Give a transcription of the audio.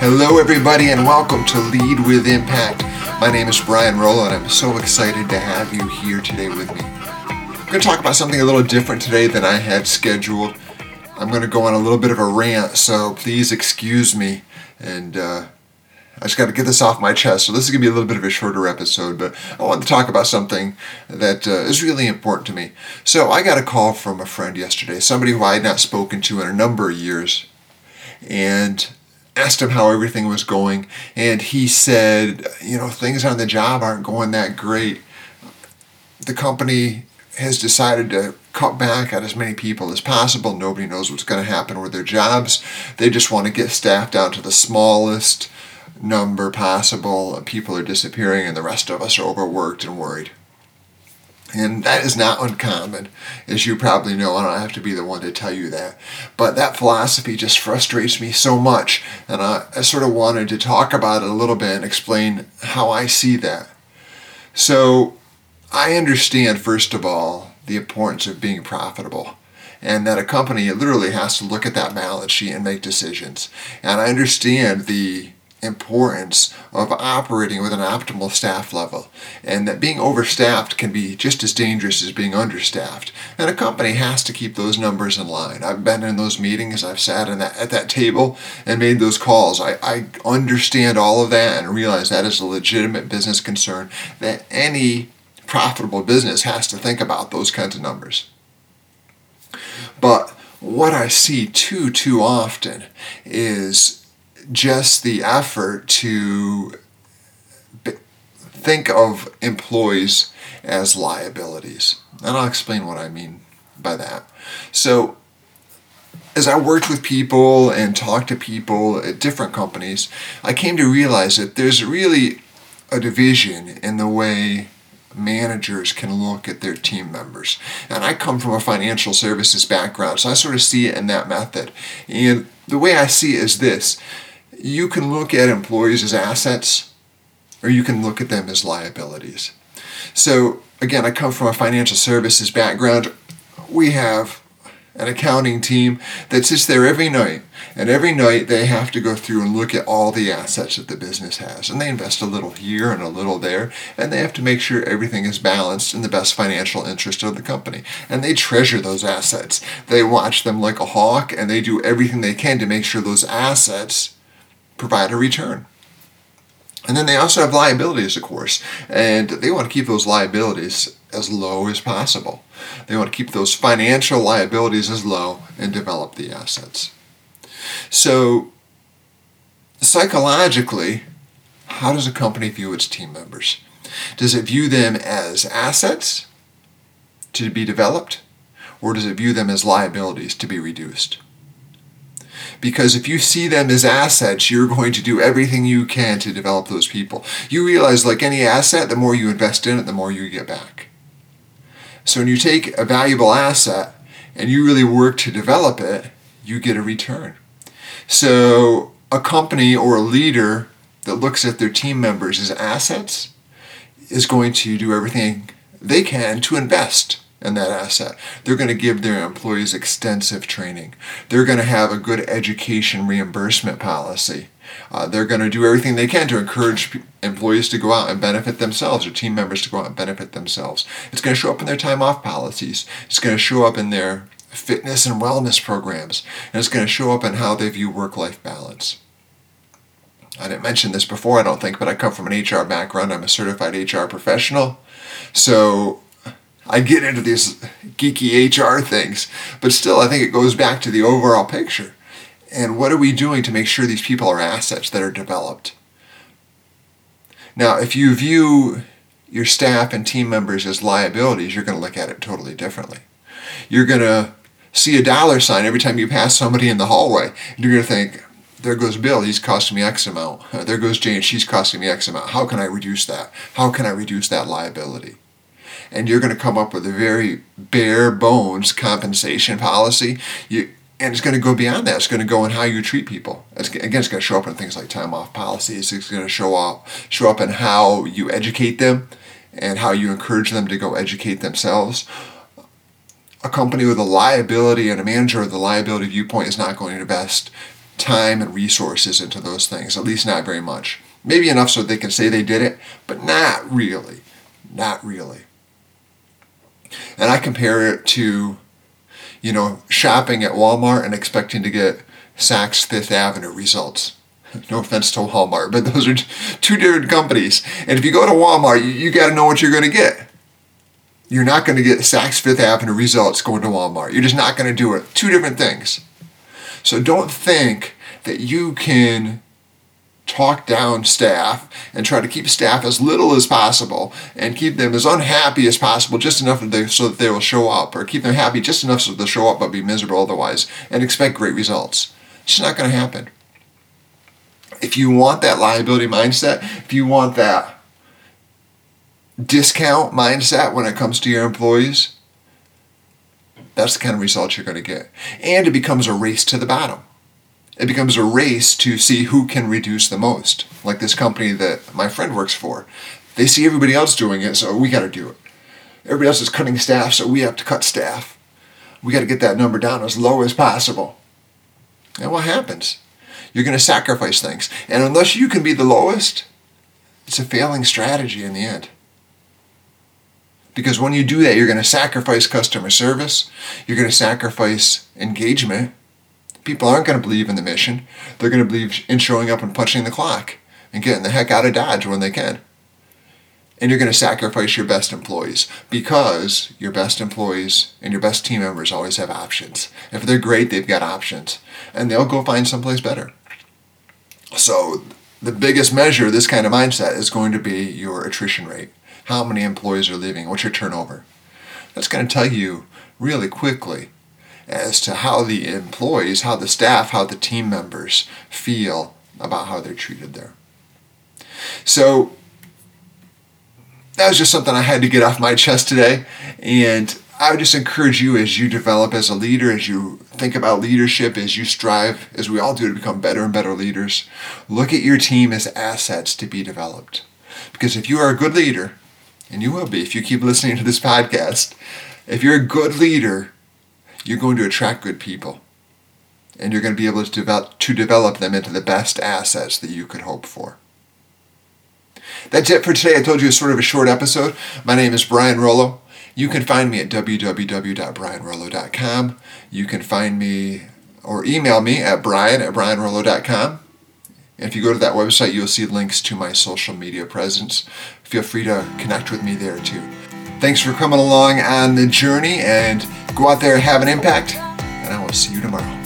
Hello, everybody, and welcome to Lead with Impact. My name is Brian Rollo, and I'm so excited to have you here today with me. I'm going to talk about something a little different today than I had scheduled. I'm going to go on a little bit of a rant, so please excuse me. And uh, I just got to get this off my chest. So this is going to be a little bit of a shorter episode, but I want to talk about something that uh, is really important to me. So I got a call from a friend yesterday, somebody who I had not spoken to in a number of years, and asked him how everything was going, and he said, you know, things on the job aren't going that great. The company has decided to cut back at as many people as possible. Nobody knows what's going to happen with their jobs. They just want to get staff down to the smallest number possible. People are disappearing, and the rest of us are overworked and worried. And that is not uncommon, as you probably know. I don't have to be the one to tell you that. But that philosophy just frustrates me so much. And I, I sort of wanted to talk about it a little bit and explain how I see that. So I understand, first of all, the importance of being profitable and that a company literally has to look at that balance sheet and make decisions. And I understand the importance of operating with an optimal staff level and that being overstaffed can be just as dangerous as being understaffed. And a company has to keep those numbers in line. I've been in those meetings i've sat in that, at that table and made those calls. I, I understand all of that and realize that is a legitimate business concern that any profitable business has to think about those kinds of numbers. But what i see too too often is just the effort to think of employees as liabilities. And I'll explain what I mean by that. So, as I worked with people and talked to people at different companies, I came to realize that there's really a division in the way managers can look at their team members. And I come from a financial services background, so I sort of see it in that method. And the way I see it is this you can look at employees as assets or you can look at them as liabilities. So, again, I come from a financial services background. We have an accounting team that sits there every night, and every night they have to go through and look at all the assets that the business has. And they invest a little here and a little there, and they have to make sure everything is balanced in the best financial interest of the company. And they treasure those assets. They watch them like a hawk, and they do everything they can to make sure those assets provide a return. And then they also have liabilities, of course, and they want to keep those liabilities as low as possible. They want to keep those financial liabilities as low and develop the assets. So, psychologically, how does a company view its team members? Does it view them as assets to be developed, or does it view them as liabilities to be reduced? Because if you see them as assets, you're going to do everything you can to develop those people. You realize, like any asset, the more you invest in it, the more you get back. So when you take a valuable asset and you really work to develop it, you get a return. So a company or a leader that looks at their team members as assets is going to do everything they can to invest in that asset. They're going to give their employees extensive training. They're going to have a good education reimbursement policy. Uh, they're going to do everything they can to encourage employees to go out and benefit themselves or team members to go out and benefit themselves. It's going to show up in their time off policies. It's going to show up in their fitness and wellness programs. And it's going to show up in how they view work life balance. I didn't mention this before, I don't think, but I come from an HR background. I'm a certified HR professional. So I get into these geeky HR things, but still, I think it goes back to the overall picture. And what are we doing to make sure these people are assets that are developed? Now, if you view your staff and team members as liabilities, you're going to look at it totally differently. You're going to see a dollar sign every time you pass somebody in the hallway, and you're going to think, there goes Bill, he's costing me X amount. There goes Jane, she's costing me X amount. How can I reduce that? How can I reduce that liability? And you're going to come up with a very bare bones compensation policy. You, and it's going to go beyond that. It's going to go in how you treat people. It's, again, it's going to show up in things like time off policies. It's going to show up show up in how you educate them and how you encourage them to go educate themselves. A company with a liability and a manager with a liability viewpoint is not going to invest time and resources into those things, at least not very much. Maybe enough so they can say they did it, but not really. Not really. And I compare it to, you know, shopping at Walmart and expecting to get Saks Fifth Avenue results. No offense to Walmart, but those are two different companies. And if you go to Walmart, you, you got to know what you're going to get. You're not going to get Saks Fifth Avenue results going to Walmart. You're just not going to do it. Two different things. So don't think that you can talk down staff and try to keep staff as little as possible and keep them as unhappy as possible, just enough that they, so that they will show up, or keep them happy just enough so they'll show up but be miserable otherwise, and expect great results. It's not going to happen. If you want that liability mindset, if you want that discount mindset when it comes to your employees, that's the kind of results you're going to get. And it becomes a race to the bottom. It becomes a race to see who can reduce the most. Like this company that my friend works for. They see everybody else doing it, so we got to do it. Everybody else is cutting staff, so we have to cut staff. We got to get that number down as low as possible. And what happens? You're going to sacrifice things. And unless you can be the lowest, it's a failing strategy in the end. Because when you do that, you're going to sacrifice customer service, you're going to sacrifice engagement. People aren't going to believe in the mission. They're going to believe in showing up and punching the clock and getting the heck out of Dodge when they can. And you're going to sacrifice your best employees because your best employees and your best team members always have options. If they're great, they've got options and they'll go find someplace better. So, the biggest measure of this kind of mindset is going to be your attrition rate how many employees are leaving, what's your turnover. That's going to tell you really quickly as to how the employees, how the staff, how the team members feel about how they're treated there. So that was just something I had to get off my chest today. And I would just encourage you as you develop as a leader, as you think about leadership, as you strive, as we all do to become better and better leaders, look at your team as assets to be developed. Because if you are a good leader, and you will be if you keep listening to this podcast. If you're a good leader, you're going to attract good people. And you're going to be able to develop, to develop them into the best assets that you could hope for. That's it for today. I told you it's sort of a short episode. My name is Brian Rollo. You can find me at www.brianrollo.com. You can find me or email me at brian at brianrollo.com. And if you go to that website, you'll see links to my social media presence. Feel free to connect with me there too. Thanks for coming along on the journey and go out there and have an impact. And I will see you tomorrow.